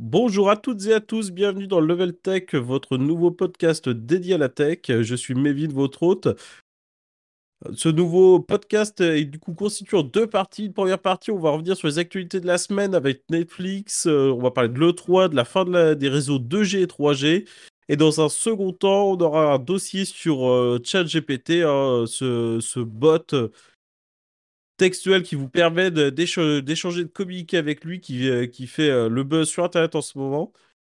Bonjour à toutes et à tous, bienvenue dans Level Tech, votre nouveau podcast dédié à la tech. Je suis Mévin, votre hôte. Ce nouveau podcast est du coup constitué en deux parties. Une première partie, on va revenir sur les actualités de la semaine avec Netflix. Euh, on va parler de l'E3, de la fin des réseaux 2G et 3G. Et dans un second temps, on aura un dossier sur euh, ChatGPT, hein, ce bot textuel qui vous permet d'échanger, de communiquer avec lui, qui, euh, fait euh, le buzz sur Internet en ce moment.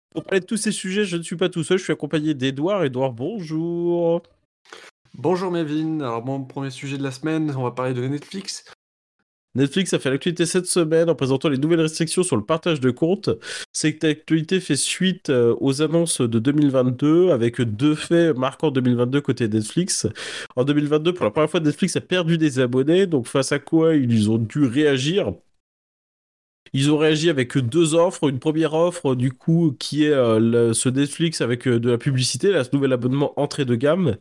Pour parler de tous ces sujets, je ne suis pas tout seul, je suis accompagné d'Edouard. Edouard, bonjour. Bonjour Mévin, alors mon premier sujet de la semaine, on va parler de Netflix. Netflix a fait l'actualité cette semaine en présentant les nouvelles restrictions sur le partage de comptes. Cette actualité fait suite euh, aux annonces de 2022 avec deux faits marquants 2022 côté Netflix. En 2022, pour la première fois, Netflix a perdu des abonnés, donc face à quoi ils ont dû réagir? Ils ont réagi avec deux offres. Une première offre, du coup, qui est euh, ce Netflix avec euh, de la publicité, ce nouvel abonnement entrée de gamme.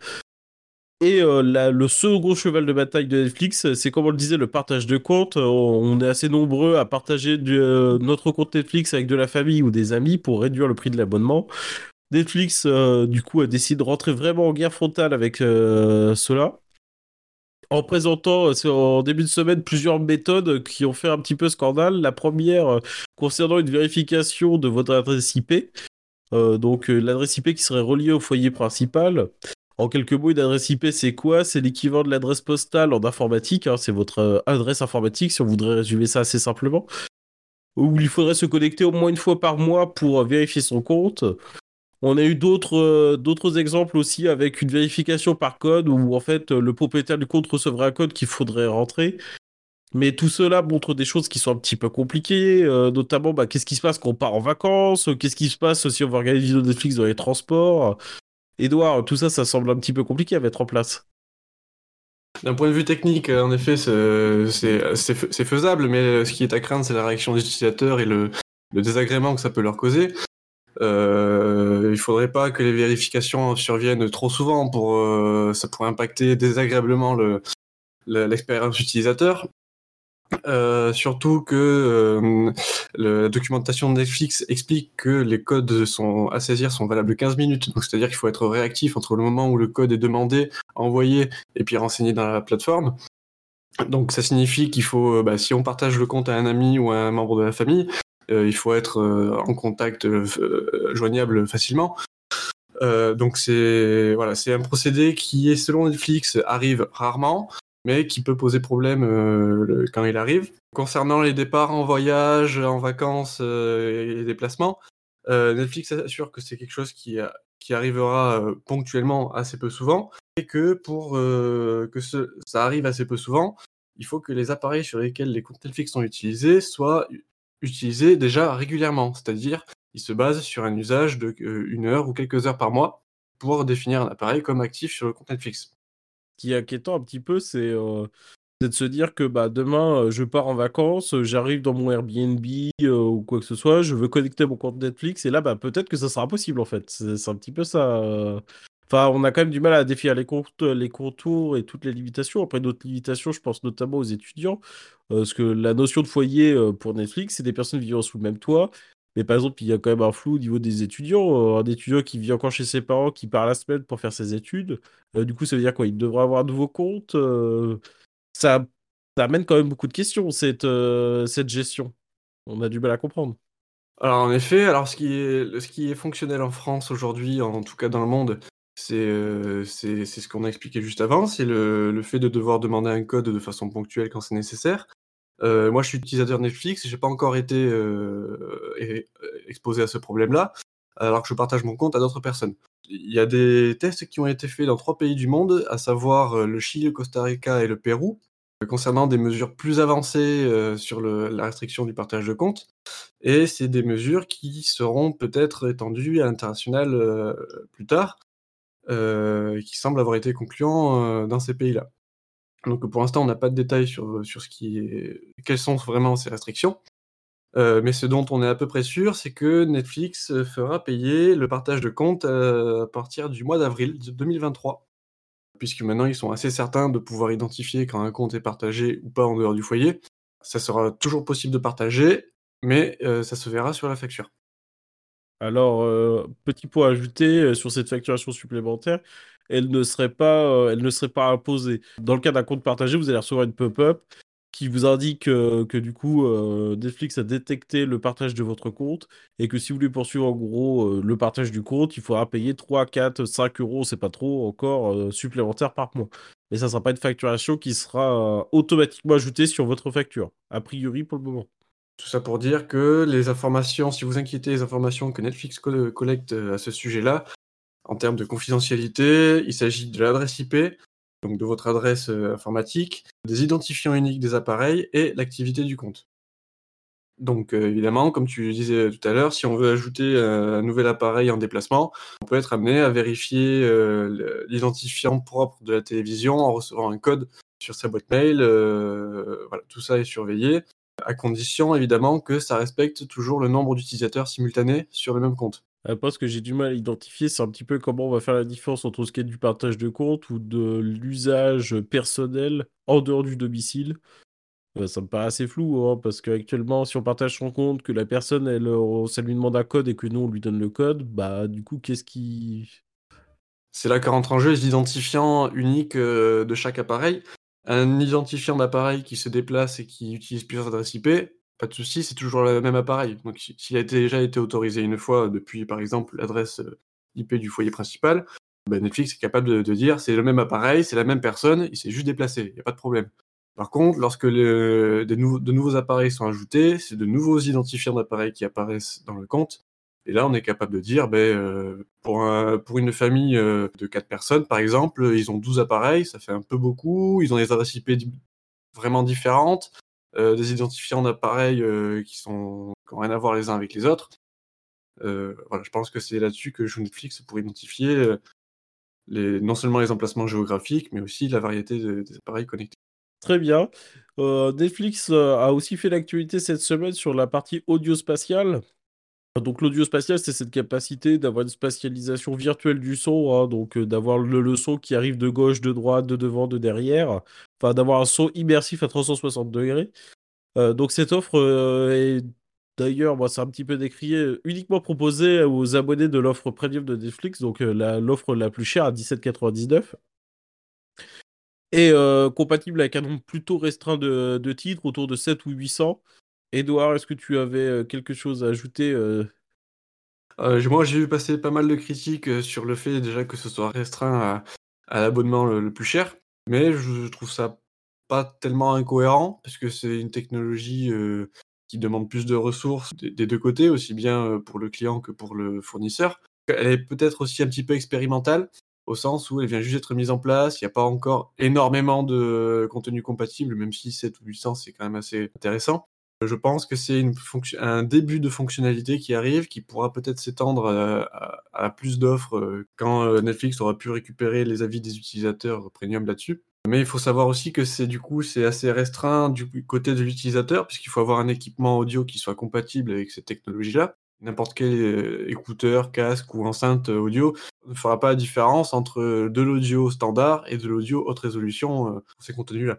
Et euh, le second cheval de bataille de Netflix, c'est comme on le disait, le partage de comptes. Euh, On est assez nombreux à partager euh, notre compte Netflix avec de la famille ou des amis pour réduire le prix de l'abonnement. Netflix, euh, du coup, a décidé de rentrer vraiment en guerre frontale avec euh, cela. En présentant euh, en début de semaine plusieurs méthodes qui ont fait un petit peu scandale. La première euh, concernant une vérification de votre adresse IP. Euh, donc euh, l'adresse IP qui serait reliée au foyer principal. En quelques mots, une adresse IP, c'est quoi? C'est l'équivalent de l'adresse postale en informatique. hein, c'est votre euh, adresse informatique, si on voudrait résumer ça assez simplement. Où il faudrait se connecter au moins une fois par mois pour euh, vérifier son compte. On a eu d'autres euh, d'autres exemples aussi avec une vérification par code où en fait le propriétaire du compte recevrait un code qu'il faudrait rentrer. Mais tout cela montre des choses qui sont un petit peu compliquées, notamment bah, qu'est-ce qui se passe quand on part en vacances, qu'est-ce qui se passe si on veut regarder des vidéos Netflix dans les transports? Edouard, tout ça, ça semble un petit peu compliqué à mettre en place. D'un point de vue technique, en effet, c'est fais- c'est faisable, mais ce qui est à craindre, c'est la réaction des utilisateurs et le, désagrément que ça peut leur causer. Euh, il faudrait pas que les vérifications surviennent trop souvent pour euh, ça pourrait impacter désagréablement le- le- l'expérience utilisateur. Euh, surtout que euh, la documentation de Netflix explique que les codes sont à saisir sont valables 15 minutes. C'est-à-dire qu'il faut être réactif entre le moment où le code est demandé, envoyé et puis renseigné dans la plateforme. Donc ça signifie qu'il faut, euh, bah, si on partage le compte à un ami ou à un membre de la famille, euh, il faut être euh, en contact joignable facilement. Donc c'est voilà, c'est un procédé qui est selon Netflix arrive rarement, mais qui peut poser problème euh, quand il arrive. Concernant les départs en voyage, en vacances euh, et les déplacements, euh, Netflix assure que c'est quelque chose qui, qui arrivera euh, ponctuellement assez peu souvent et que pour euh, que ce- ça arrive assez peu souvent, il faut que les appareils sur lesquels les comptes Netflix sont utilisés soient utilisés déjà régulièrement, c'est-à-dire ils se basent sur un usage de euh, une heure ou quelques heures par mois pour définir un appareil comme actif sur le compte Netflix. Qui est inquiétant un petit peu, c'est euh, de se dire que bah, demain, euh, je pars en vacances, euh, j'arrive dans mon Airbnb ou quoi que ce soit, je veux connecter mon compte Netflix, et là, bah, peut-être que ça sera impossible en fait. C'est un petit peu ça. Enfin, on a quand même du mal à définir les, contours et toutes les limitations. Après, d'autres limitations, je pense notamment aux étudiants. Parce que la notion de foyer pour Netflix, c'est des personnes vivant sous le même toit. Mais par exemple, il y a quand même un flou au niveau des étudiants. Euh, un étudiant qui vit encore chez ses parents, qui part la semaine pour faire ses études. Euh, du coup, ça veut dire quoi? Il devrait avoir un nouveau compte. euh, ça, amène quand même beaucoup de questions, cette, euh, cette gestion. On a du mal à comprendre. Alors en effet, alors ce qui est, ce qui est fonctionnel en France aujourd'hui, en tout cas dans le monde, c'est ce qu'on a expliqué juste avant, c'est le, le fait de devoir demander un code de façon ponctuelle quand c'est nécessaire. Euh, moi, je suis utilisateur Netflix, j'ai pas encore été euh, euh, exposé à ce problème-là, alors que je partage mon compte à d'autres personnes. Il y a des tests qui ont été faits dans trois pays du monde, à savoir le Chili, le Costa Rica et le Pérou, concernant des mesures plus avancées sur la restriction du partage de compte. Et c'est des mesures qui seront peut-être étendues à l'international plus tard, qui semblent avoir été concluants dans ces pays-là. Donc pour l'instant, on n'a pas de détails sur, sur ce qui est, quelles sont vraiment ces restrictions. Euh, mais ce dont on est à peu près sûr, c'est que Netflix euh, fera payer le partage de compte euh, à partir du mois d'avril de 2023. Puisque maintenant, ils sont assez certains de pouvoir identifier quand un compte est partagé ou pas en dehors du foyer. Ça sera toujours possible de partager, mais euh, ça se verra sur la facture. Alors, euh, petit point ajouté euh, sur cette facturation supplémentaire, elle ne serait pas, euh, elle ne serait pas imposée. Dans le cas d'un compte partagé, vous allez recevoir une pop-up qui vous indique que du coup, euh, Netflix a détecté le partage de votre compte et que si vous voulez poursuivre en gros euh, le partage du compte, il faudra payer 3, 4, 5 euros, c'est pas trop encore, supplémentaires par mois. Mais ça ne sera pas une facturation qui sera automatiquement ajoutée sur votre facture, a priori pour le moment. Tout ça pour dire que les informations, si vous inquiétez les informations que Netflix co- collecte à ce sujet-là, en termes de confidentialité, il s'agit de l'adresse IP, donc de votre adresse euh, informatique, des identifiants uniques des appareils et l'activité du compte. Donc euh, évidemment, comme tu disais tout à l'heure, si on veut ajouter euh, un nouvel appareil en déplacement, on peut être amené à vérifier l'identifiant propre de la télévision en recevant un code sur sa boîte mail. voilà, tout ça est surveillé, à condition évidemment que ça respecte toujours le nombre d'utilisateurs simultanés sur le même compte. Après, ce que j'ai du mal à identifier, c'est un petit peu comment on va faire la différence entre ce qui est du partage de compte ou de l'usage personnel en dehors du domicile. Euh, ça me paraît assez flou, hein, parce qu'actuellement, si on partage son compte, que la personne, elle, euh, ça lui demande un code et que nous, on lui donne le code, bah du coup, qu'est-ce qui... C'est là qu'entre en jeu uniques euh, de chaque appareil. Un identifiant d'appareil qui se déplace et qui utilise plusieurs adresses IP, pas de souci, c'est toujours le même appareil. Donc si- s'il a déjà été autorisé une fois depuis, par exemple, l'adresse euh, IP du foyer principal, ben, Netflix est capable de, dire c'est le même appareil, c'est la même personne, il s'est juste déplacé, il n'y a pas de problème. Par contre, lorsque de nouveaux appareils sont ajoutés, c'est de nouveaux identifiants d'appareils qui apparaissent dans le compte. Et là, on est capable de dire, ben, euh, pour, un- pour une famille euh, de 4 personnes, par exemple, ils ont 12 appareils, ça fait un peu beaucoup, ils ont des adresses IP vraiment différentes, euh, des identifiants d'appareils euh, qui sont qui n'ont rien à voir les uns avec les autres. Euh, je pense que c'est là-dessus que joue Netflix pour identifier les, non seulement les emplacements géographiques, mais aussi la variété de- des appareils connectés. Très bien. Netflix a aussi fait l'actualité cette semaine sur la partie audio-spatiale. Donc l'audio spatial, c'est cette capacité d'avoir une spatialisation virtuelle du son, hein, donc euh, d'avoir le, son qui arrive de gauche, de droite, de devant, de derrière, enfin d'avoir un son immersif à 360 degrés. Euh, donc cette offre euh, est d'ailleurs, moi c'est un petit peu décrié, uniquement proposée aux abonnés de l'offre premium de Netflix, donc l'offre la plus chère à 17,99 et compatible avec un nombre plutôt restreint de, de titres, autour de 7 ou 800. Edouard, est-ce que tu avais euh, quelque chose à ajouter euh, Euh, moi, j'ai vu passer pas mal de critiques sur le fait déjà que ce soit restreint à, l'abonnement le, le plus cher, mais je trouve ça pas tellement incohérent, parce que c'est une technologie qui demande plus de ressources des, deux côtés, aussi bien pour le client que pour le fournisseur. Elle est peut-être aussi un petit peu expérimentale, au sens où elle vient juste d'être mise en place, il n'y a pas encore énormément de contenu compatible, même si 7 ou 800 c'est quand même assez intéressant. Je pense que c'est un début de fonctionnalité qui arrive, qui pourra peut-être s'étendre euh, à, plus d'offres euh, quand euh, Netflix aura pu récupérer les avis des utilisateurs premium là-dessus. Mais il faut savoir aussi que c'est du coup c'est assez restreint du côté de l'utilisateur, puisqu'il faut avoir un équipement audio qui soit compatible avec cette technologie-là. N'importe quel euh, écouteur, casque ou enceinte euh, audio ne fera pas la différence entre de l'audio standard et de l'audio haute résolution euh, pour ces contenus-là.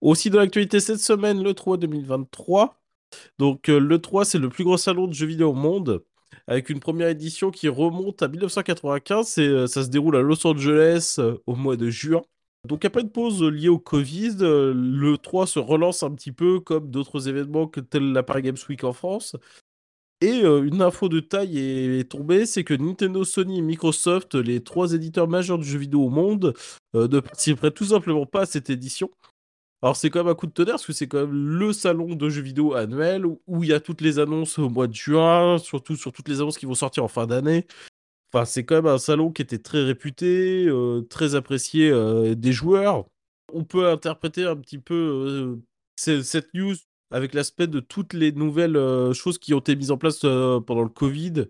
Aussi dans l'actualité cette semaine, le 3 2023. Donc euh, le 3, c'est le plus gros salon de jeux vidéo au monde, avec une première édition qui remonte à 1995 et euh, ça se déroule à Los Angeles euh, au mois de juin. Donc après une pause liée au Covid, le 3 se relance un petit peu comme d'autres événements que tel la Paris Games Week en France. Et une info de taille est, tombée, c'est que Nintendo, Sony et Microsoft, les trois éditeurs majeurs du jeu vidéo au monde, ne participeraient tout simplement pas à cette édition. Alors c'est quand même un coup de tonnerre parce que c'est quand même le salon de jeux vidéo annuel où il y a toutes les annonces au mois de juin, surtout sur toutes les annonces qui vont sortir en fin d'année. Enfin, c'est quand même un salon qui était très réputé, euh, très apprécié euh, des joueurs. On peut interpréter un petit peu euh, ce- cette news avec l'aspect de toutes les nouvelles choses qui ont été mises en place pendant le Covid,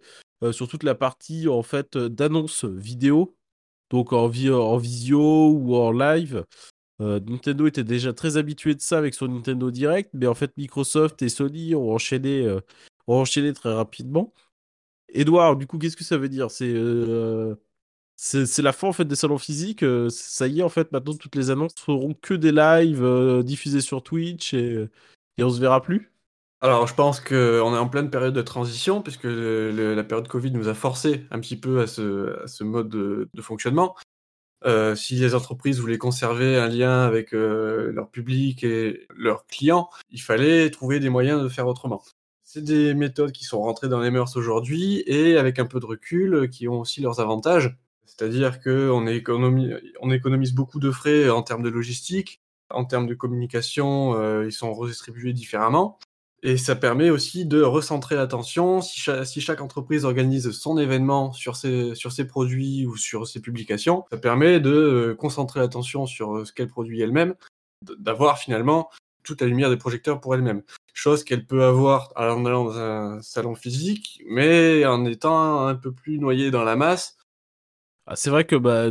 sur toute la partie en fait d'annonces vidéo, donc en, en visio ou en live. Euh, Nintendo était déjà très habitué de ça avec son Nintendo Direct, mais en fait Microsoft et Sony ont enchaîné, euh, ont enchaîné très rapidement. Edouard, du coup, qu'est-ce que ça veut dire? C'est euh, c'est la fin en fait des salons physiques. ça y est, en fait, maintenant toutes les annonces feront que des lives diffusés sur Twitch et, et on se verra plus? Alors, je pense qu'on est en pleine période de transition, puisque la période Covid nous a forcé un petit peu à ce, mode de, fonctionnement. Euh, si les entreprises voulaient conserver un lien avec euh, leur public et leurs clients, il fallait trouver des moyens de faire autrement. C'est des méthodes qui sont rentrées dans les mœurs aujourd'hui et avec un peu de recul, qui ont aussi leurs avantages. C'est-à-dire qu'on économise, on économise beaucoup de frais en termes de logistique, en termes de communication, euh, ils sont redistribués différemment. Et ça permet aussi de recentrer l'attention. Si, chaque entreprise organise son événement sur ses, sur ses produits ou sur ses publications, ça permet de euh, concentrer l'attention sur euh, ce qu'elle produit elle-même, d'avoir finalement toute la lumière des projecteurs pour elle-même. Chose qu'elle peut avoir en allant dans un salon physique, mais en étant un peu plus noyée dans la masse ah, c'est vrai que bah,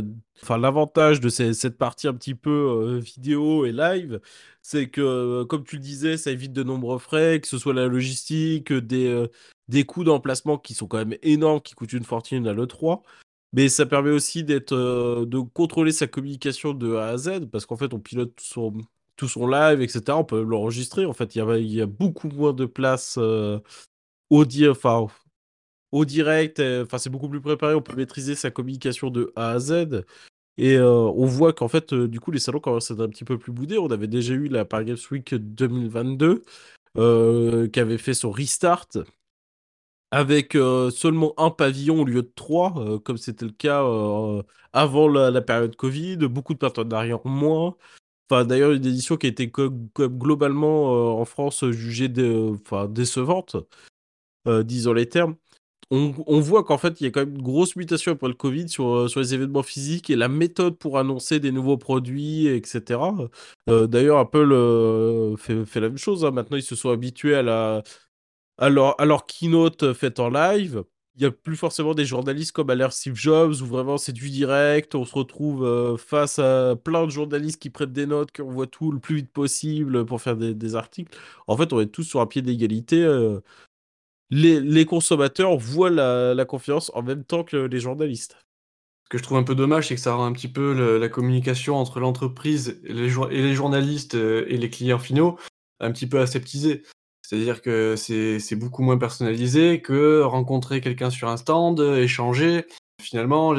l'avantage de cette partie un petit peu euh, vidéo et live, c'est que, euh, comme tu le disais, ça évite de nombreux frais, que ce soit la logistique, des, euh, coûts d'emplacement qui sont quand même énormes, qui coûtent une fortune à l'E3. Mais ça permet aussi d'être, de contrôler sa communication de A à Z, parce qu'en fait, on pilote tout son, tout son live, etc. On peut l'enregistrer. En fait, il y a, beaucoup moins de place audio, au direct. Euh, enfin, c'est beaucoup plus préparé. On peut maîtriser sa communication de A à Z. Et euh, on voit qu'en fait, euh, du coup, les salons commencent à être un petit peu plus boudés. On avait déjà eu la Paris Games Week 2022 qui avait fait son restart avec seulement un pavillon au lieu de trois, comme c'était le cas avant la, période Covid. Beaucoup de partenariats en moins. Enfin, d'ailleurs, une édition qui a été globalement en France jugée décevante, disons les termes on, voit qu'en fait, il y a quand même une grosse mutation après le Covid sur, euh, sur les événements physiques et la méthode pour annoncer des nouveaux produits, etc. Euh, d'ailleurs, Apple euh, fait, la même chose. Hein. Maintenant, ils se sont habitués à, la, à, leur, keynote faite en live. Il n'y a plus forcément des journalistes comme à l'ère Steve Jobs où vraiment c'est du direct. On se retrouve face à plein de journalistes qui prêtent des notes, qui envoient tout le plus vite possible pour faire des articles. En fait, on est tous sur un pied d'égalité les, consommateurs voient la, confiance en même temps que les journalistes. Ce que je trouve un peu dommage, c'est que ça rend un petit peu la communication entre l'entreprise et, les, journalistes euh, et les clients finaux un petit peu aseptisée. C'est-à-dire que c'est beaucoup moins personnalisé que rencontrer quelqu'un sur un stand, échanger. Finalement,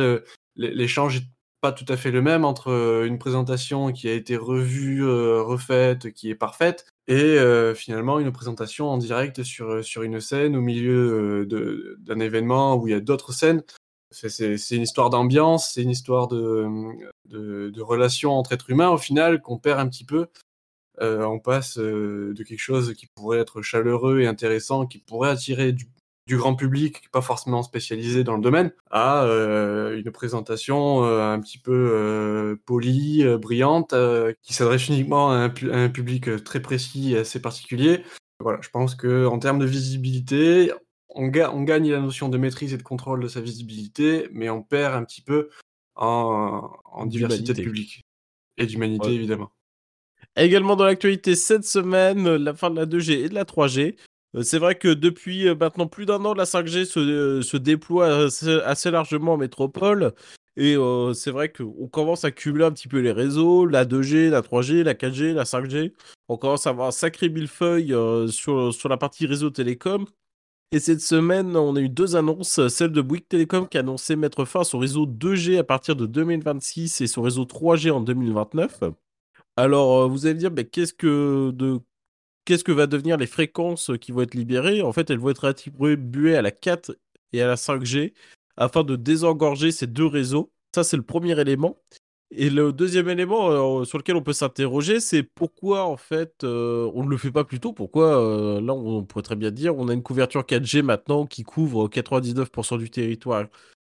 l'échange n'est pas tout à fait le même entre euh, une présentation qui a été revue, euh, refaite, qui est parfaite, et euh, finalement une présentation en direct sur, euh, sur une scène au milieu euh, d'un événement où il y a d'autres scènes. C'est une histoire d'ambiance, c'est une histoire de, de, relation entre êtres humains au final qu'on perd un petit peu. on passe de quelque chose qui pourrait être chaleureux et intéressant, qui pourrait attirer du, du grand public, pas forcément spécialisé dans le domaine, à euh, une présentation euh, un petit peu euh, polie, brillante, qui s'adresse uniquement à un, public très précis et assez particulier. Voilà, je pense que en termes de visibilité, on, on, gagne la notion de maîtrise et de contrôle de sa visibilité, mais on perd un petit peu en, diversité de public et d'humanité évidemment. Également dans l'actualité cette semaine, la fin de la 2G et de la 3G. Euh, c'est vrai que depuis euh, maintenant plus d'un an, la 5G se, euh, se déploie assez, largement en métropole. Et c'est vrai qu'on commence à cumuler un petit peu les réseaux, la 2G, la 3G, la 4G, la 5G. On commence à avoir un sacré millefeuille sur, sur la partie réseau télécom. Et cette semaine, on a eu deux annonces. Celle de Bouygues Telecom qui a annoncé mettre fin à son réseau 2G à partir de 2026 et son réseau 3G en 2029. Alors, vous allez me dire, mais qu'est-ce que de qu'est-ce que va devenir les fréquences qui vont être libérées? En fait, elles vont être attribuées à la 4 et à la 5G afin de désengorger ces deux réseaux. Ça, c'est le premier élément. Et le deuxième élément euh, sur lequel on peut s'interroger, c'est pourquoi en fait euh, on ne le fait pas plus tôt? Pourquoi euh, là on pourrait très bien dire on a une couverture 4G maintenant qui couvre 99% du territoire.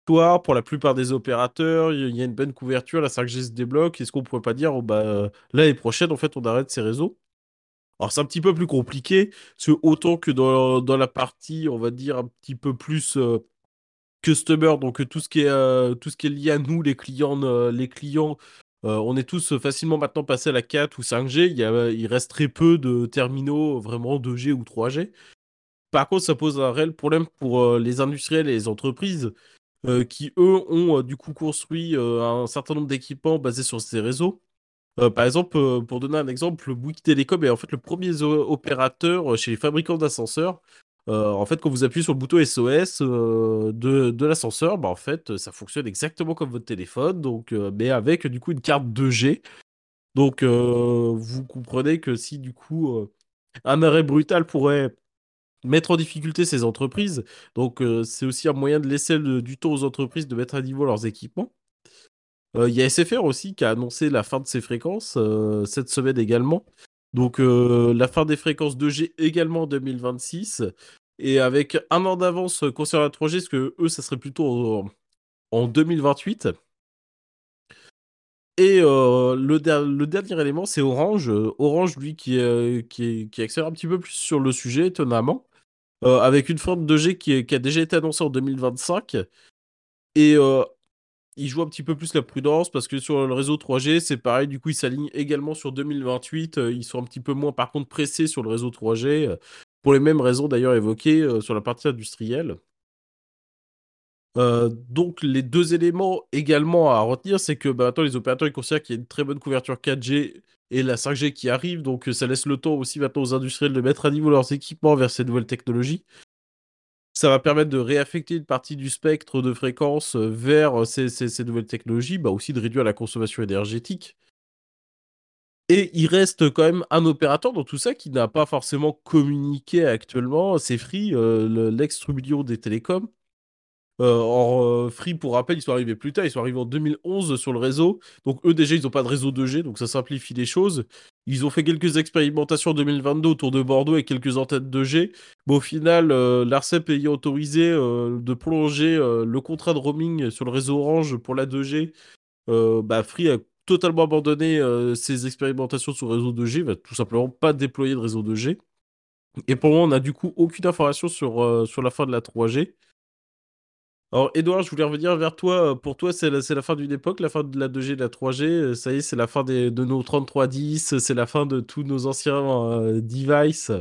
Pour la plupart des opérateurs, il y a une bonne couverture, la 5G se débloque. Est-ce qu'on pourrait pas dire oh, bah, l'année prochaine en fait on arrête ces réseaux? Alors c'est un petit peu plus compliqué, parce que autant que dans, la partie, on va dire, un petit peu plus euh, customer, donc tout ce, qui est, euh, tout ce qui est lié à nous, les clients, euh, les clients on est tous facilement maintenant passés à la 4 ou 5G, il, il reste très peu de terminaux vraiment 2G ou 3G. Par contre, ça pose un réel problème pour les industriels et les entreprises qui, eux, ont du coup construit un certain nombre d'équipements basés sur ces réseaux Euh, par exemple, euh, pour donner un exemple, le Bouygues Télécom est en fait le premier opérateur chez les fabricants d'ascenseurs. Euh, en fait, quand vous appuyez sur le bouton SOS euh, de, l'ascenseur, bah, en fait, ça fonctionne exactement comme votre téléphone, euh, mais avec du coup une carte 2G. Donc, euh, vous comprenez que si du coup euh, un arrêt brutal pourrait mettre en difficulté ces entreprises, donc euh, c'est aussi un moyen de laisser du temps aux entreprises de mettre à niveau leurs équipements. Euh, Il y a SFR aussi qui a annoncé la fin de ses fréquences euh, cette semaine également. Donc euh, la fin des fréquences 2G également en 2026. Et avec un an d'avance concernant la 3G, parce que eux, ça serait plutôt en, en 2028. Et le, der- le dernier élément, c'est Orange. Orange, lui, qui, qui, qui accélère un petit peu plus sur le sujet, étonnamment, avec une de 2G qui, qui a déjà été annoncée en 2025. Et il joue un petit peu plus la prudence parce que sur le réseau 3G, c'est pareil. Du coup, ils s'alignent également sur 2028. Euh, Ils sont un petit peu moins, par contre, pressés sur le réseau 3G, euh, pour les mêmes raisons d'ailleurs évoquées euh, sur la partie industrielle. Donc, les deux éléments également à retenir, c'est que bah, maintenant, les opérateurs ils considèrent qu'il y a une très bonne couverture 4G et la 5G qui arrive. Donc, ça laisse le temps aussi maintenant aux industriels de mettre à niveau leurs équipements vers ces nouvelles technologies. Ça va permettre de réaffecter une partie du spectre de fréquences euh, vers euh, ces, nouvelles technologies, bah aussi de réduire la consommation énergétique. Et il reste quand même un opérateur dans tout ça qui n'a pas forcément communiqué actuellement, c'est Free, euh, des télécoms. Euh, or, euh, Free, pour rappel, ils sont arrivés plus tard, ils sont arrivés en 2011 sur le réseau. Donc eux déjà, ils n'ont pas de réseau 2G, donc ça simplifie les choses. Ils ont fait quelques expérimentations en 2022 autour de Bordeaux avec quelques antennes 2G. Mais au final, euh, l'ARCEP ayant autorisé de prolonger le contrat de roaming sur le réseau Orange pour la 2G, euh, bah, Free a totalement abandonné ses expérimentations sur le réseau 2G, va tout simplement pas déployer de réseau 2G. Et pour moment, on n'a du coup aucune information sur, sur la fin de la 3G. Alors, Edouard, je voulais revenir vers toi. Pour toi, c'est la, fin d'une époque, la fin de la 2G, de la 3G. Euh, Ça y est, c'est la fin de nos 3310, c'est la fin de tous nos anciens euh, devices.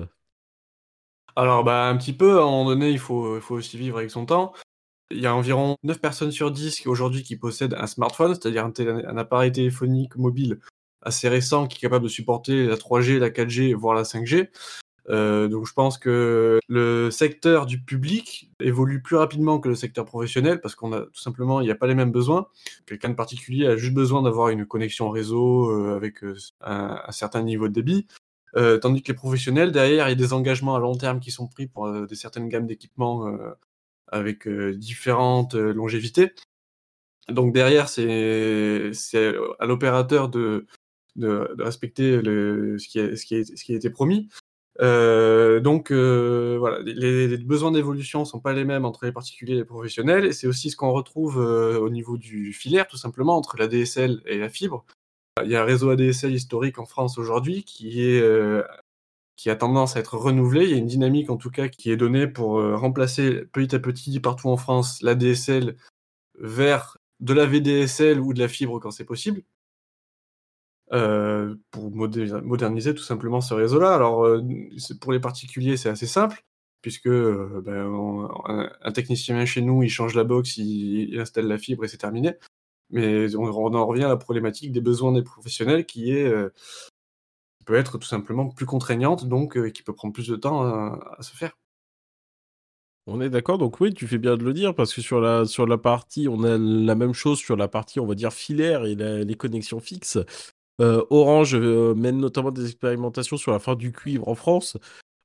Alors, bah, un petit peu, à un moment donné, il faut, il faut aussi vivre avec son temps. Il y a environ 9 personnes sur 10 qui aujourd'hui qui possèdent un smartphone, c'est-à-dire un appareil téléphonique mobile assez récent qui est capable de supporter la 3G, la 4G, voire la 5G. Euh, donc je pense que le secteur du public évolue plus rapidement que le secteur professionnel parce qu'on a tout simplement il n'y a pas les mêmes besoins. Quelqu'un de particulier a juste besoin d'avoir une connexion réseau euh, avec euh, un, un certain niveau de débit. Euh, tandis que les professionnels, derrière, il y a des engagements à long terme qui sont pris pour euh, des certaines gammes d'équipements avec différentes longévités. Donc derrière, c'est à l'opérateur de, de, de respecter le, ce, qui a, ce, qui ce qui a été promis. Euh, donc euh, voilà, les, besoins d'évolution sont pas les mêmes entre les particuliers et les professionnels, c'est aussi ce qu'on retrouve euh, au niveau du filaire, tout simplement, entre la DSL et la fibre. Il y a un réseau ADSL historique en France aujourd'hui qui est qui a tendance à être renouvelé. Il y a une dynamique en tout cas qui est donnée pour remplacer petit à petit partout en France la DSL vers de la VDSL ou de la fibre quand c'est possible. Euh, pour moderniser tout simplement ce réseau-là. Alors, euh, pour les particuliers, c'est assez simple, puisque euh, ben, un, technicien chez nous, il change la box, il, installe la fibre et c'est terminé. Mais on, en revient à la problématique des besoins des professionnels qui est peut être tout simplement plus contraignante, donc qui peut prendre plus de temps à, se faire. On est d'accord, donc oui, tu fais bien de le dire, parce que sur la, sur la partie, on a la même chose sur la partie, on va dire, filaire et les connexions fixes. Euh, Orange euh, mène notamment des expérimentations sur la fin du cuivre en France.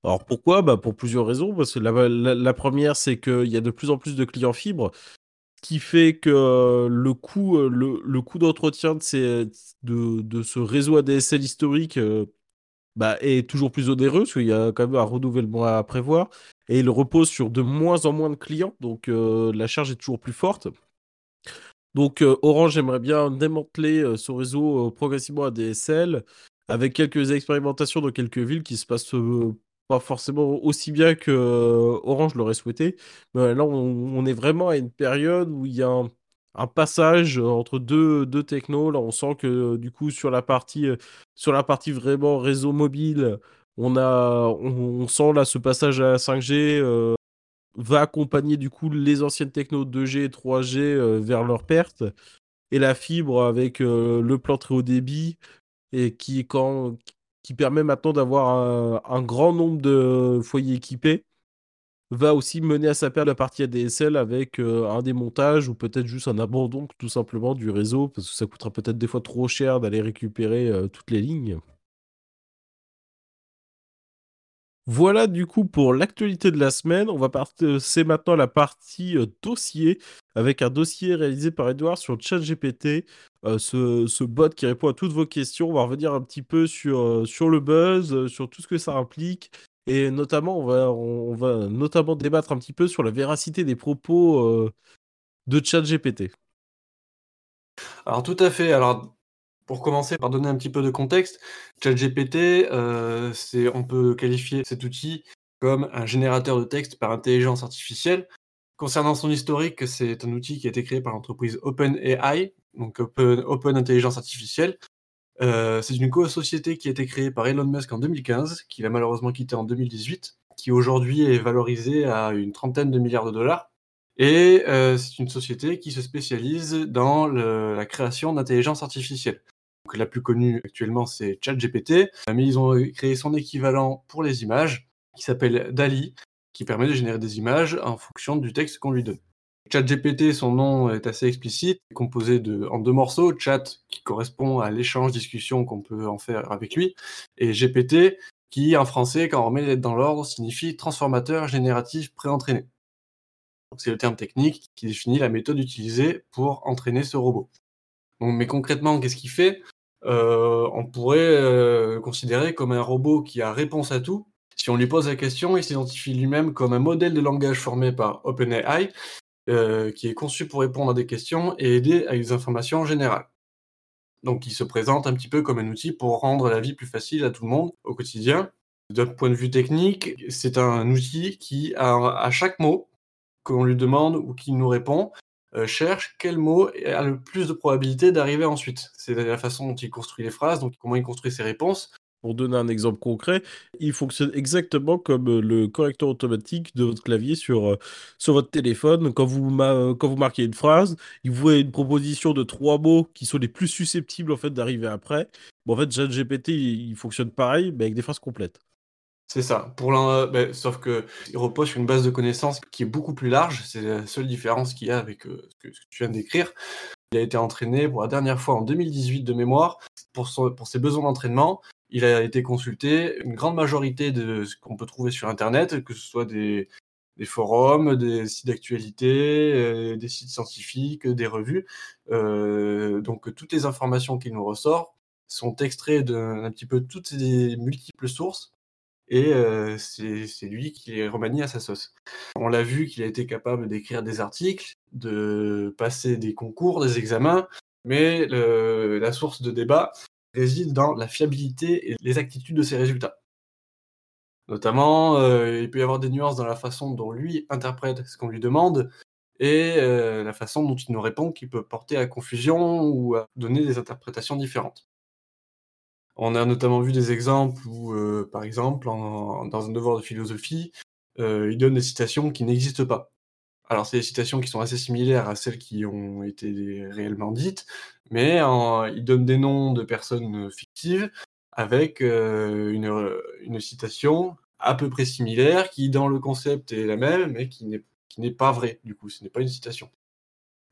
Alors pourquoi? Bah pour plusieurs raisons. Parce que la, première, c'est qu'il y a de plus en plus de clients fibres, ce qui fait que euh, le coût, d'entretien de, ce réseau ADSL historique bah, est toujours plus onéreux, parce qu'il y a quand même un renouvellement à prévoir. Et il repose sur de moins en moins de clients, donc la charge est toujours plus forte. Donc euh, Orange aimerait bien démanteler euh, ce réseau euh, progressivement ADSL avec quelques expérimentations dans quelques villes qui se passent euh, pas forcément aussi bien que Orange l'aurait souhaité. Mais là, on, est vraiment à une période où il y a un, passage entre deux, deux technos. Là, on sent que du coup sur la partie sur la partie vraiment réseau mobile, on a on, sent là ce passage à la 5G euh, va accompagner du coup les anciennes technos 2G et 3G euh, vers leur perte et la fibre avec euh, le plan très haut débit et qui, quand, qui permet maintenant d'avoir un, grand nombre de foyers équipés, va aussi mener à sa perte la partie ADSL avec euh, un démontage ou peut-être juste un abandon tout simplement du réseau parce que ça coûtera peut-être des fois trop cher d'aller récupérer euh, toutes les lignes. Voilà du coup pour l'actualité de la semaine. On va passer maintenant à la partie euh, dossier avec un dossier réalisé par Edouard sur ChatGPT, euh, ce, bot qui répond à toutes vos questions. On va revenir un petit peu sur, euh, le buzz, sur tout ce que ça implique. Et notamment, on va, on va notamment débattre un petit peu sur la véracité des propos de ChatGPT. Alors tout à fait. Alors pour commencer par donner un petit peu de contexte, ChatGPT, euh, on peut qualifier cet outil comme un générateur de texte par intelligence artificielle. Concernant son historique, c'est un outil qui a été créé par l'entreprise OpenAI, donc Open, Intelligence Artificielle. Euh, c'est une co-société qui a été créée par Elon Musk en 2015, qu'il a malheureusement quitté en 2018, qui aujourd'hui est valorisée à une trentaine de milliards de dollars. Et euh, c'est une société qui se spécialise dans la création d'intelligence artificielle la plus connue actuellement, c'est ChatGPT, mais ils ont créé son équivalent pour les images, qui s'appelle DALI, qui permet de générer des images en fonction du texte qu'on lui donne. ChatGPT, son nom est assez explicite, composé de, en deux morceaux, chat qui correspond à l'échange, discussion qu'on peut en faire avec lui, et GPT qui, en français, quand on remet les lettres dans l'ordre, signifie transformateur génératif préentraîné. C'est le terme technique qui définit la méthode utilisée pour entraîner ce robot. mais concrètement, qu'est-ce qu'il fait? Euh, on pourrait euh, considérer comme un robot qui a réponse à tout. Si on lui pose la question, il s'identifie lui-même comme un modèle de langage formé par OpenAI, euh, qui est conçu pour répondre à des questions et aider à des informations générales. Donc il se présente un petit peu comme un outil pour rendre la vie plus facile à tout le monde au quotidien. D'un point de vue technique, c'est un outil qui, à chaque mot qu'on lui demande ou qu'il nous répond, euh, cherche quel mot a le plus de probabilité d'arriver ensuite. C'est la façon dont il construit les phrases, donc comment il construit ses réponses. Pour donner un exemple concret, il fonctionne exactement comme euh, le correcteur automatique de votre clavier sur, euh, sur votre téléphone. Quand vous, quand vous marquez une phrase, il vous voit une proposition de trois mots qui sont les plus susceptibles en fait d'arriver après. Bon, en fait, ChatGPT, il, il fonctionne pareil, mais avec des phrases complètes. C'est ça. Pour ben, sauf que il repose sur une base de connaissances qui est beaucoup plus large. C'est la seule différence qu'il y a avec euh, ce, que, tu viens d'écrire. Il a été entraîné pour la dernière fois en 2018 de mémoire. Pour, ses besoins d'entraînement, il a été consulté une grande majorité de ce qu'on peut trouver sur Internet, que ce soit des, forums, des sites d'actualité, euh, des sites scientifiques, des revues. Euh, donc toutes les informations qu'il nous ressort sont extraites d'un petit peu toutes ces multiples sources et c'est lui qui les remanie à sa sauce. On l'a vu qu'il a été capable d'écrire des articles, de passer des concours, des examens, mais la source de débat réside dans la fiabilité et l'exactitude de ses résultats. Notamment, il peut y avoir des nuances dans la façon dont lui interprète ce qu'on lui demande et la façon dont il nous répond qui peut porter à confusion ou à donner des interprétations différentes. On a notamment vu des exemples où, euh, par exemple, dans un devoir de philosophie, euh, il donne des citations qui n'existent pas. Alors, c'est des citations qui sont assez similaires à celles qui ont été réellement dites, mais il donne des noms de personnes fictives avec euh, une, citation à peu près similaire qui, dans le concept, est la même, mais qui n'est pas vraie, du coup, ce n'est pas une citation.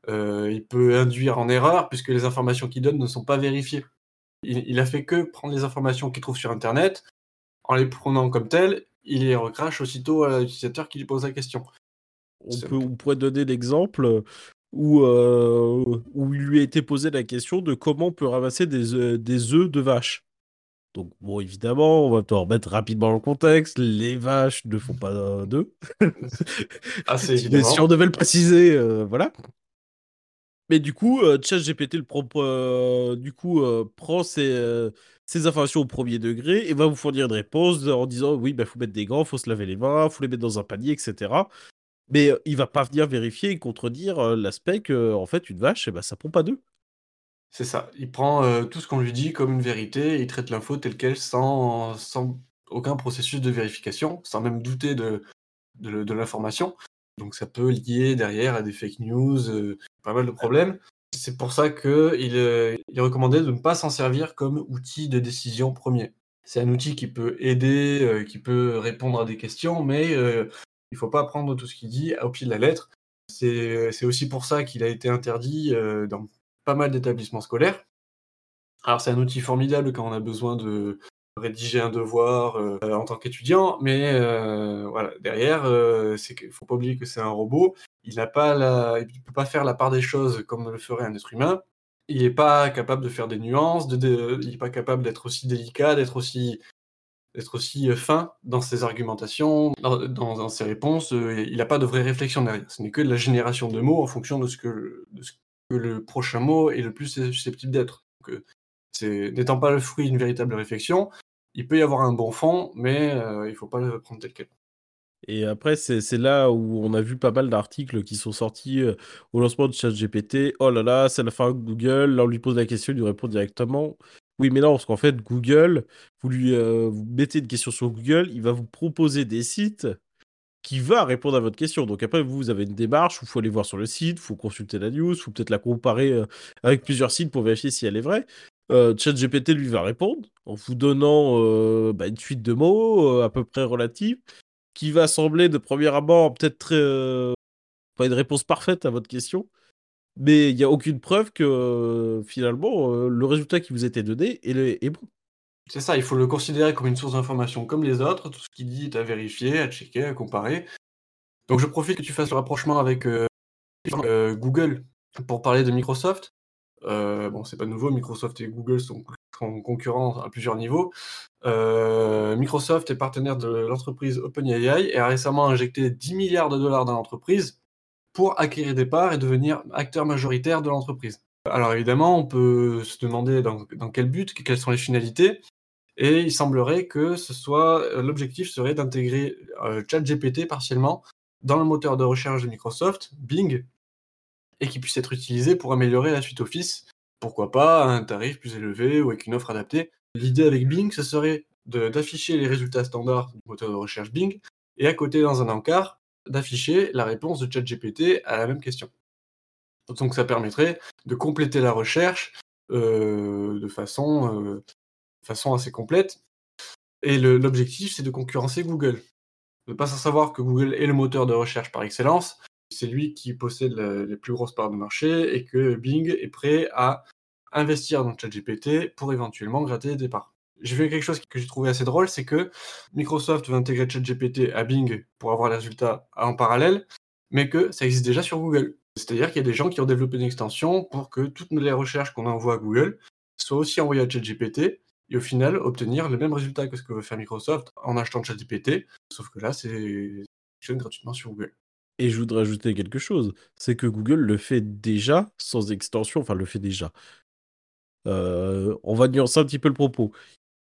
il peut induire en erreur puisque les informations qu'il donne ne sont pas vérifiées. Il, a fait que prendre les informations qu'il trouve sur Internet, en les prenant comme telles, il les recrache aussitôt à l'utilisateur qui lui pose la question. On, peut, pourrait donner l'exemple où, euh, où il lui a été posé la question de comment on peut ramasser des, œufs, des œufs de vache. Donc, bon, évidemment, on va te remettre rapidement le contexte. Les vaches ne font pas d'œufs. Ah, c'est Mais si on devait le préciser, euh, voilà. Mais du coup, euh, ChatGPT le euh, du coup, euh, prend ces, informations au premier degré et va vous fournir une réponse en disant oui, il bah, faut mettre des gants, faut se laver les mains, faut les mettre dans un panier, etc. Mais il va pas venir vérifier et contredire l'aspect que, en fait, une vache, eh ben, ça prend pas d'œufs. C'est ça. Il prend tout ce qu'on lui dit comme une vérité et il traite l'info telle qu'elle sans, sans aucun processus de vérification, sans même douter de, de l'information. Donc ça peut lier derrière à des fake news, pas mal de problèmes. C'est pour ça qu'il euh, il est recommandé de ne pas s'en servir comme outil de décision premier. C'est un outil qui peut aider, euh, qui peut répondre à des questions, mais euh, il ne faut pas prendre tout ce qu'il dit au pied de la lettre. C'est aussi pour ça qu'il a été interdit dans pas mal d'établissements scolaires. Alors c'est un outil formidable quand on a besoin de rédiger un devoir en tant qu'étudiant, mais voilà, derrière, c'est qu'il faut pas oublier que c'est un robot il n'a pas la, peut pas faire la part des choses comme le ferait un être humain. Il n'est pas capable de faire des nuances, de, il n'est pas capable d'être aussi délicat, d'être aussi, d'être aussi euh, fin dans ses argumentations, dans, ses réponses. Euh, il n'a pas de vraie réflexion derrière. Ce n'est que de la génération de mots en fonction de ce que, que le prochain mot est le plus susceptible d'être. N'étant pas le fruit d'une véritable réflexion, il peut y avoir un bon fond, mais euh, il ne faut pas le prendre tel quel. Et après, c'est là où on a vu pas mal d'articles qui sont sortis euh, au lancement de ChatGPT. Oh là là, c'est la fin de Google. Là, on lui pose la question, il lui répond directement. Oui, mais non, parce qu'en fait, Google, vous lui euh, mettez une question sur Google, il va vous proposer des sites qui va répondre à votre question. Donc après, vous, vous avez une démarche il faut aller voir sur le site, il faut consulter la news, il faut peut-être la comparer avec plusieurs sites pour vérifier si elle est vraie. ChatGPT lui va répondre en vous donnant bah, une suite de mots à peu près relative qui va sembler de premier abord peut-être euh, pas une réponse parfaite à votre question, mais il n'y a aucune preuve que euh, finalement euh, le résultat qui vous été donné est, bon. C'est ça, il faut le considérer comme une source d'information comme les autres, tout ce qu'il dit est à vérifier, à checker, à comparer. Donc je profite que tu fasses le rapprochement avec Google pour parler de Microsoft. Bon, c'est pas nouveau, Microsoft et Google sont concurrents à plusieurs niveaux. Euh, Microsoft est partenaire de l'entreprise OpenAI et a récemment injecté 10 milliards de dollars dans l'entreprise pour acquérir des parts et devenir acteur majoritaire de l'entreprise. Alors évidemment, on peut se demander dans, quel but, quelles sont les finalités, et il semblerait que ce soit l'objectif serait d'intégrer euh, ChatGPT partiellement dans le moteur de recherche de Microsoft, Bing, et qui puisse être utilisé pour améliorer la suite Office pourquoi pas un tarif plus élevé ou avec une offre adaptée. L'idée avec Bing, ce serait d'afficher les résultats standards du moteur de recherche Bing et à côté, dans un encart, d'afficher la réponse de ChatGPT à la même question. Donc ça permettrait de compléter la recherche euh, de façon, euh, façon assez complète. Et l'objectif, c'est de concurrencer Google. Ne pas savoir que Google est le moteur de recherche par excellence, c'est lui qui possède les plus grosses parts de marché et que Bing est prêt à investir dans ChatGPT pour éventuellement gratter des parts. J'ai vu quelque chose que j'ai trouvé assez drôle, c'est que Microsoft veut intégrer ChatGPT à Bing pour avoir les résultats en parallèle, mais que ça existe déjà sur Google. C'est-à-dire qu'il y a des gens qui ont développé une extension pour que toutes les recherches qu'on envoie à Google soient aussi envoyées à ChatGPT et au final obtenir le même résultat que ce que veut faire Microsoft en achetant ChatGPT, sauf que là c'est gratuitement sur Google. Et je voudrais ajouter quelque chose, c'est que Google le fait déjà sans extension, enfin le fait déjà. Euh, on va nuancer un petit peu le propos.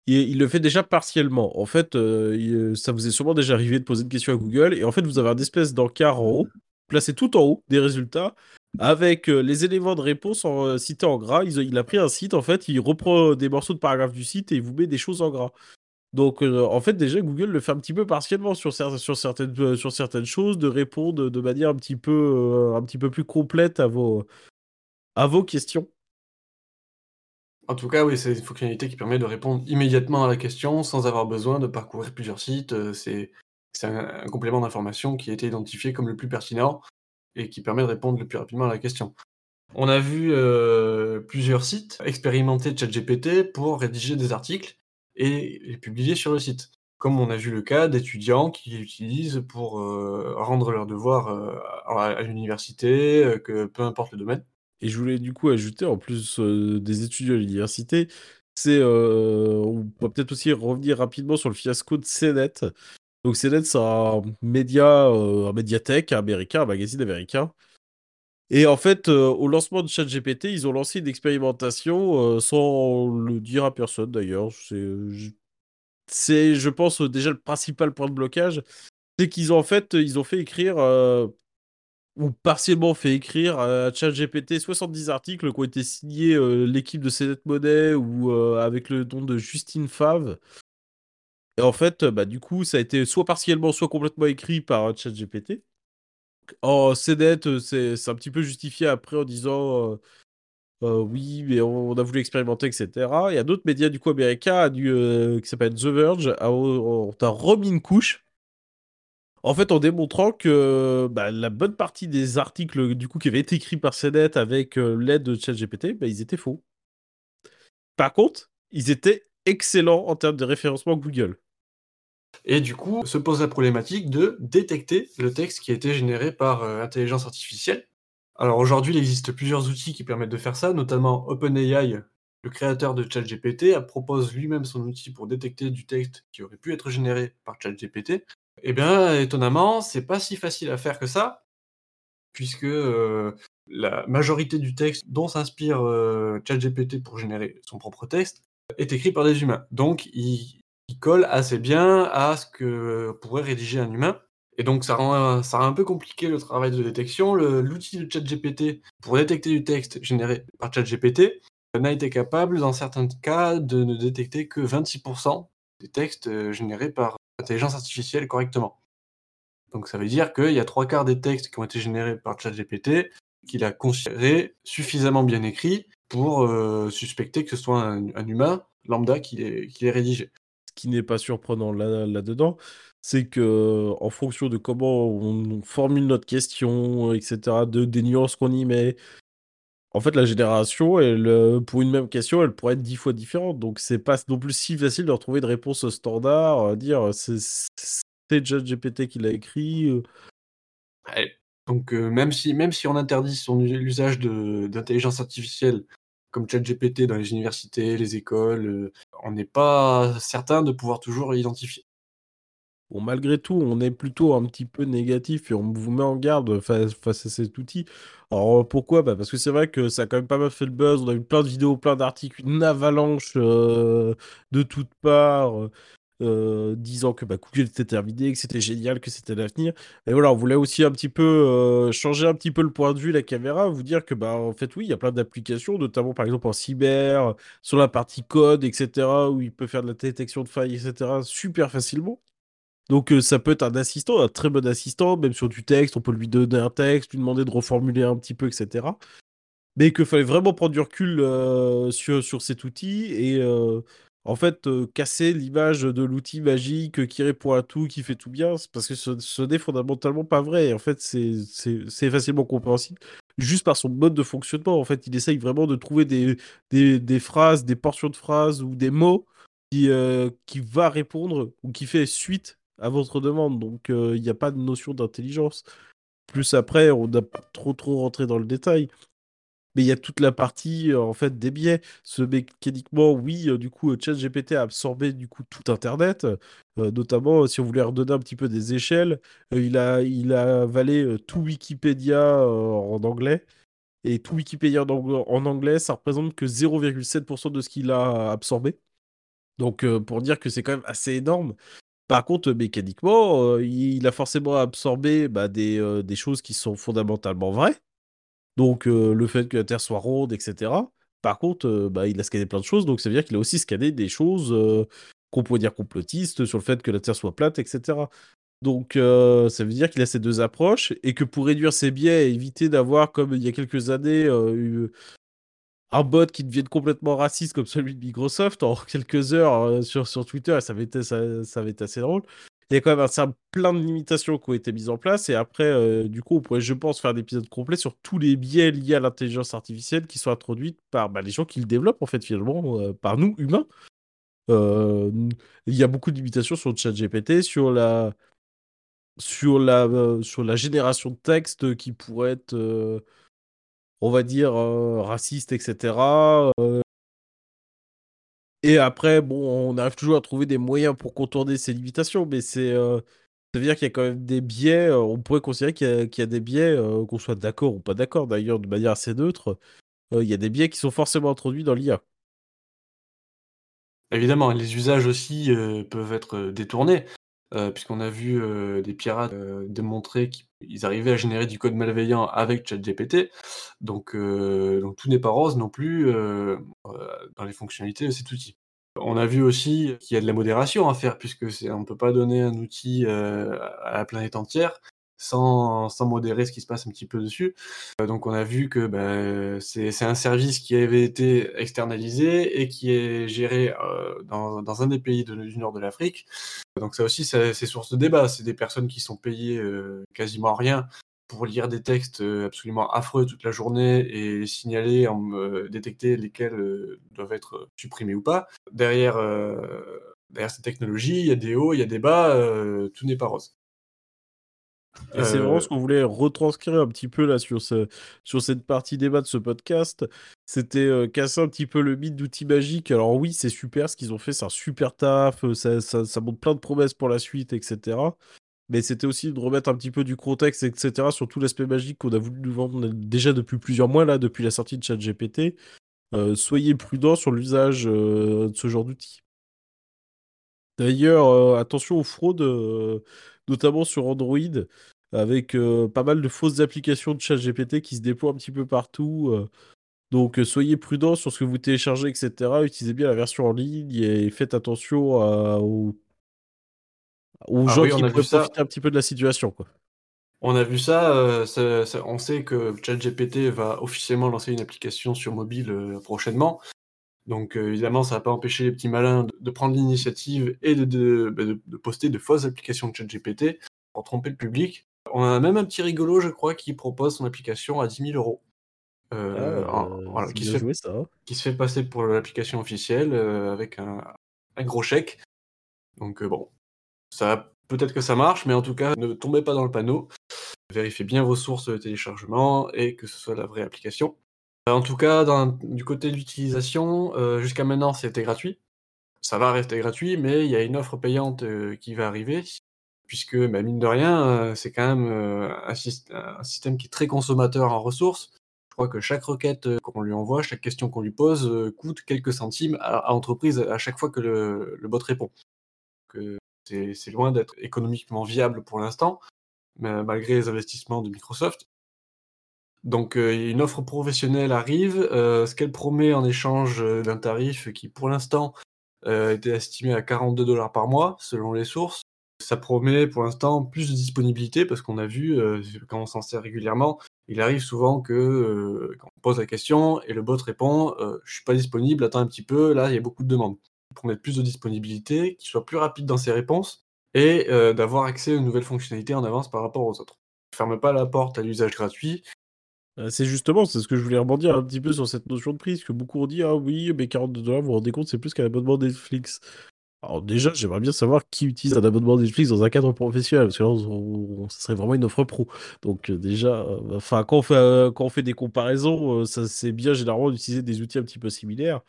Il, le fait déjà partiellement. En fait, euh, ça vous est sûrement déjà arrivé de poser une question à Google et en fait vous avez un espèce d'encart en haut, placé tout en haut des résultats, avec euh, les éléments de réponse en, cités en gras. Il, il, a pris un site, en fait, il reprend des morceaux de paragraphes du site et il vous met des choses en gras. Donc, euh, en fait, déjà, Google le fait un petit peu partiellement sur, sur, certaines, euh, sur certaines choses, de répondre de manière un petit peu, euh, un petit peu plus complète à vos, à vos questions. En tout cas, oui, c'est une fonctionnalité qui permet de répondre immédiatement à la question sans avoir besoin de parcourir plusieurs sites. C'est un, complément d'information qui a été identifié comme le plus pertinent et qui permet de répondre le plus rapidement à la question. On a vu plusieurs sites expérimenter ChatGPT pour rédiger des articles et les publier sur le site. Comme on a vu le cas d'étudiants qui l'utilisent pour euh, rendre leurs devoirs euh, à, l'université, euh, que peu importe le domaine. Et je voulais du coup ajouter, en plus des étudiants à l'université, c'est on peut peut-être aussi revenir rapidement sur le fiasco de CNET. Donc CNET, c'est un média, un médiathèque américain, un magazine américain, et en fait, euh, au lancement de ChatGPT, ils ont lancé une expérimentation euh, sans le dire à personne d'ailleurs. C'est, je pense, déjà le principal point de blocage. C'est qu'ils ont en fait, ils ont fait écrire, euh, ou partiellement fait écrire à ChatGPT 70 articles qui ont été signés l'équipe de CNET Money ou avec le nom de Justine Fave. Et en fait, bah, du coup, ça a été soit partiellement, soit complètement écrit par ChatGPT. Oh, CNET, c'est un petit peu justifié après en disant Euh, oui, mais on, a voulu expérimenter, etc. Il y a d'autres médias du coup américains euh, qui s'appellent The Verge ont remis une couche. En fait, en démontrant que bah, la bonne partie des articles du coup qui avaient été écrits par CNET avec euh, l'aide de ChatGPT, bah, ils étaient faux. Par contre, ils étaient excellents en termes de référencement Google. Et du coup, se pose la problématique de détecter le texte qui a été généré par intelligence artificielle alors aujourd'hui, il existe plusieurs outils qui permettent de faire ça, notamment OpenAI, le créateur de ChatGPT, propose lui-même son outil pour détecter du texte qui aurait pu être généré par ChatGPT. Eh bien, étonnamment, c'est pas si facile à faire que ça, puisque euh, la majorité du texte dont s'inspire euh, ChatGPT pour générer son propre texte est écrit par des humains. Donc, il colle assez bien à ce que pourrait rédiger un humain. Et donc ça rend, un peu compliqué le travail de détection. L'outil de ChatGPT pour détecter du texte généré par ChatGPT n'a été capable, dans certains cas, de ne détecter que 26% des textes euh, générés par intelligence artificielle correctement. Donc ça veut dire qu'il y a trois quarts des textes qui ont été générés par ChatGPT qu'il a considéré suffisamment bien écrits pour euh, suspecter que ce soit un, humain lambda qui les rédigé. Qui n'est pas surprenant là-dedans, c'est que en fonction de comment on formule notre question, etc., de, des nuances qu'on y met, en fait, la génération, elle, pour une même question, elle pourrait être dix fois différente. Donc, c'est pas non plus si facile de retrouver de réponse standard, dire c'est GPT qui l'a écrit. Euh. Donc, euh, même, si, même si on interdit son l'usage d'intelligence artificielle comme ChatGPT dans les universités, les écoles, euh, on n'est pas certain de pouvoir toujours l'identifier. Bon, malgré tout, on est plutôt un petit peu négatif et on vous met en garde face, à cet outil. Alors pourquoi? Bah Parce que c'est vrai que ça a quand même pas mal fait le buzz. On a eu plein de vidéos, plein d'articles, une avalanche euh, de toutes parts. Euh, disant que bah, Google était terminé, que c'était génial, que c'était l'avenir. Et voilà, on voulait aussi un petit peu euh, changer un petit peu le point de vue, la caméra, vous dire que bah en fait oui, il y a plein d'applications, notamment par exemple en cyber, sur la partie code, etc., où il peut faire de la détection de failles, etc., super facilement. Donc euh, ça peut être un assistant, un très bon assistant, même sur du texte, on peut lui donner un texte, lui demander de reformuler un petit peu, etc. Mais qu'il fallait vraiment prendre du recul sur, sur cet outil et en fait casser l'image de l'outil magique qui répond à tout, qui fait tout bien, parce que ce, n'est fondamentalement pas vrai. en fait, c'est facilement compréhensible juste par son mode de fonctionnement. En fait, il essaye vraiment de trouver des, phrases, des portions de phrases ou des mots qui, qui va répondre ou qui fait suite à votre demande. Donc, euh, il n'y a pas de notion d'intelligence. Plus après, on n'a pas trop trop rentré dans le détail. Mais il y a toute la partie euh, en fait des biais. Ce mécaniquement, oui, euh, du coup, ChatGPT a absorbé du coup tout Internet. notamment, si on voulait redonner un petit peu des échelles, il a il a avalé tout Wikipédia en anglais. Et tout Wikipédia en anglais, ça représente que 0,7% de ce qu'il a absorbé. Donc, pour dire que c'est quand même assez énorme. Par contre, mécaniquement, euh, il a forcément absorbé bah, des, des, choses qui sont fondamentalement vraies. Donc, euh, le fait que la Terre soit ronde, etc. Par contre, euh, bah, il a scanné plein de choses. Donc, ça veut dire qu'il a aussi scanné des choses qu'on pourrait dire complotistes sur le fait que la Terre soit plate, etc. Donc, ça veut dire qu'il a ces deux approches et que pour réduire ses biais et éviter d'avoir, comme il y a quelques années, un bot qui devienne complètement raciste comme celui de Microsoft en quelques heures euh, sur, sur Twitter, ça avait, été, ça avait été assez drôle. Il y a quand même un, plein de limitations qui ont été mises en place et après, euh, du coup, on pourrait, je pense, faire un épisode complet sur tous les biais liés à l'intelligence artificielle qui sont introduits par bah, les gens qui le développent, en fait, finalement, euh, par nous, humains. il y a beaucoup de limitations sur le chat GPT, sur la, sur la, sur la génération de texte qui pourrait être on va dire, euh, raciste, etc. Euh. Et après, bon, on arrive toujours à trouver des moyens pour contourner ces limitations, mais c'est. Euh, ça veut dire qu'il y a quand même des biais, on pourrait considérer qu'il y, a des biais, qu'on soit d'accord ou pas d'accord d'ailleurs, de manière assez neutre, il y a des biais qui sont forcément introduits dans l'IA. Évidemment, les usages aussi peuvent être détournés. Euh, puisqu'on a vu euh, des pirates euh, démontrer qu'ils arrivaient à générer du code malveillant avec ChatGPT. Donc, donc tout n'est pas rose non plus dans les fonctionnalités de cet outil. On a vu aussi qu'il y a de la modération à faire, puisque on ne peut pas donner un outil à la planète entière. Sans, modérer ce qui se passe un petit peu dessus. donc on a vu que ben, c'est un service qui avait été externalisé et qui est géré dans, dans, un des pays du nord de l'Afrique. Donc ça aussi, c'est source de débat. C'est des personnes qui sont payées quasiment rien pour lire des textes absolument affreux toute la journée et signaler, détecter lesquels doivent être supprimés ou pas. Derrière, derrière ces technologies, il y a des hauts, il y a des bas, tout n'est pas rose. Et c'est vraiment ce qu'on voulait retranscrire un petit peu là sur, ce, sur cette partie débat de ce podcast. C'était casser un petit peu le mythe d'outils magiques. Alors oui, c'est super ce qu'ils ont fait, c'est un super taf, ça, ça, ça montre plein de promesses pour la suite, etc mais c'était aussi de remettre un petit peu du contexte, etc., sur tout l'aspect magique qu'on a voulu nous vendre déjà depuis plusieurs mois, là, depuis la sortie de ChatGPT. Euh, soyez prudents sur l'usage euh, de ce genre d'outils. D'ailleurs, euh, attention aux fraudes, notamment sur Android, avec pas mal de fausses applications de ChatGPT qui se déploient un petit peu partout. donc, soyez prudents sur ce que vous téléchargez, etc. Utilisez bien la version en ligne et faites attention aux ah gens qui pourraient profiter un petit peu de la situation, quoi. On a vu ça, euh, on sait que ChatGPT va officiellement lancer une application sur mobile euh, prochainement. Donc euh, évidemment, ça va pas empêcher les petits malins de, prendre l'initiative et bah, de, de, poster de fausses applications de ChatGPT pour tromper le public. On a même un petit rigolo, je crois, qui propose son application à 10 000 euros. Qui, se fait, ça. Qui se fait passer pour l'application officielle avec un, un, gros chèque. Donc bon, ça, peut-être que ça marche, mais en tout cas, ne tombez pas dans le panneau. Vérifiez bien vos sources de téléchargement et que ce soit la vraie application. Euh, en tout cas, du côté de l'utilisation, euh, jusqu'à maintenant, c'était gratuit. Ça va rester gratuit, mais il y a une offre payante euh, qui va arriver, puisque, bah, mine de rien, c'est quand même un, système qui est très consommateur en ressources. Je crois que chaque requête qu'on lui envoie, chaque question qu'on lui pose, coûte quelques centimes à, l'entreprise à chaque fois que le, bot répond c'est loin d'être économiquement viable pour l'instant, malgré les investissements de Microsoft. Donc euh, une offre professionnelle arrive, euh, ce qu'elle promet en échange euh, d'un tarif qui pour l'instant était estimé à 42 dollars par mois selon les sources. Ça promet pour l'instant plus de disponibilité parce qu'on a vu, quand on s'en sert régulièrement, il arrive souvent que quand on pose la question et le bot répond Je suis pas disponible, attends un petit peu, là il y a beaucoup de demandes pour mettre plus de disponibilité, qu'il soit plus rapide dans ses réponses et d'avoir accès aux nouvelles fonctionnalités en avance par rapport aux autres. Ferme pas la porte à l'usage gratuit. Euh, c'est justement, c'est ce que je voulais rebondir un petit peu sur cette notion de prix, que beaucoup ont dit, ah oui, mais 42 dollars, vous vous rendez compte, c'est plus qu'un abonnement Netflix. Alors déjà, j'aimerais bien savoir qui utilise un abonnement Netflix dans un cadre professionnel, parce que là, ce serait vraiment une offre pro. Donc euh, déjà, enfin, quand, on fait, on des comparaisons, ça c'est bien généralement d'utiliser des outils un petit peu similaires.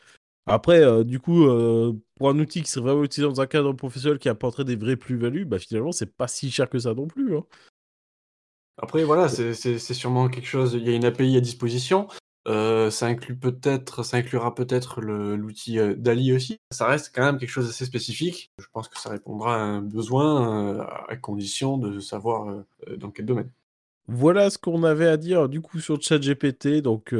Après, euh, du coup, euh, pour un outil qui serait vraiment utilisé dans un cadre professionnel qui apporterait des vraies plus-values, bah, finalement, c'est pas si cher que ça non plus. Hein. Après, voilà, c'est sûrement quelque chose. Il y a une API à disposition. Euh, ça inclut peut-être, ça inclura peut-être l'outil DALI aussi. Ça reste quand même quelque chose d'assez spécifique. Je pense que ça répondra à un besoin à condition de savoir dans quel domaine. Voilà ce qu'on avait à dire du coup sur ChatGPT. Donc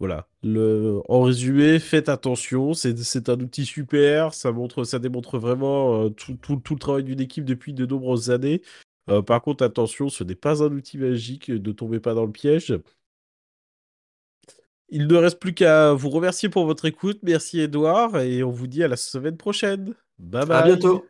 voilà. Le... En résumé, faites attention. C'est un outil super. Ça, montre, ça démontre vraiment euh, tout, le travail d'une équipe depuis de nombreuses années. Euh, par contre, attention, ce n'est pas un outil magique. Ne tombez pas dans le piège. Il ne reste plus qu'à vous remercier pour votre écoute. Merci Edouard et on vous dit à la semaine prochaine. Bye bye. À bientôt.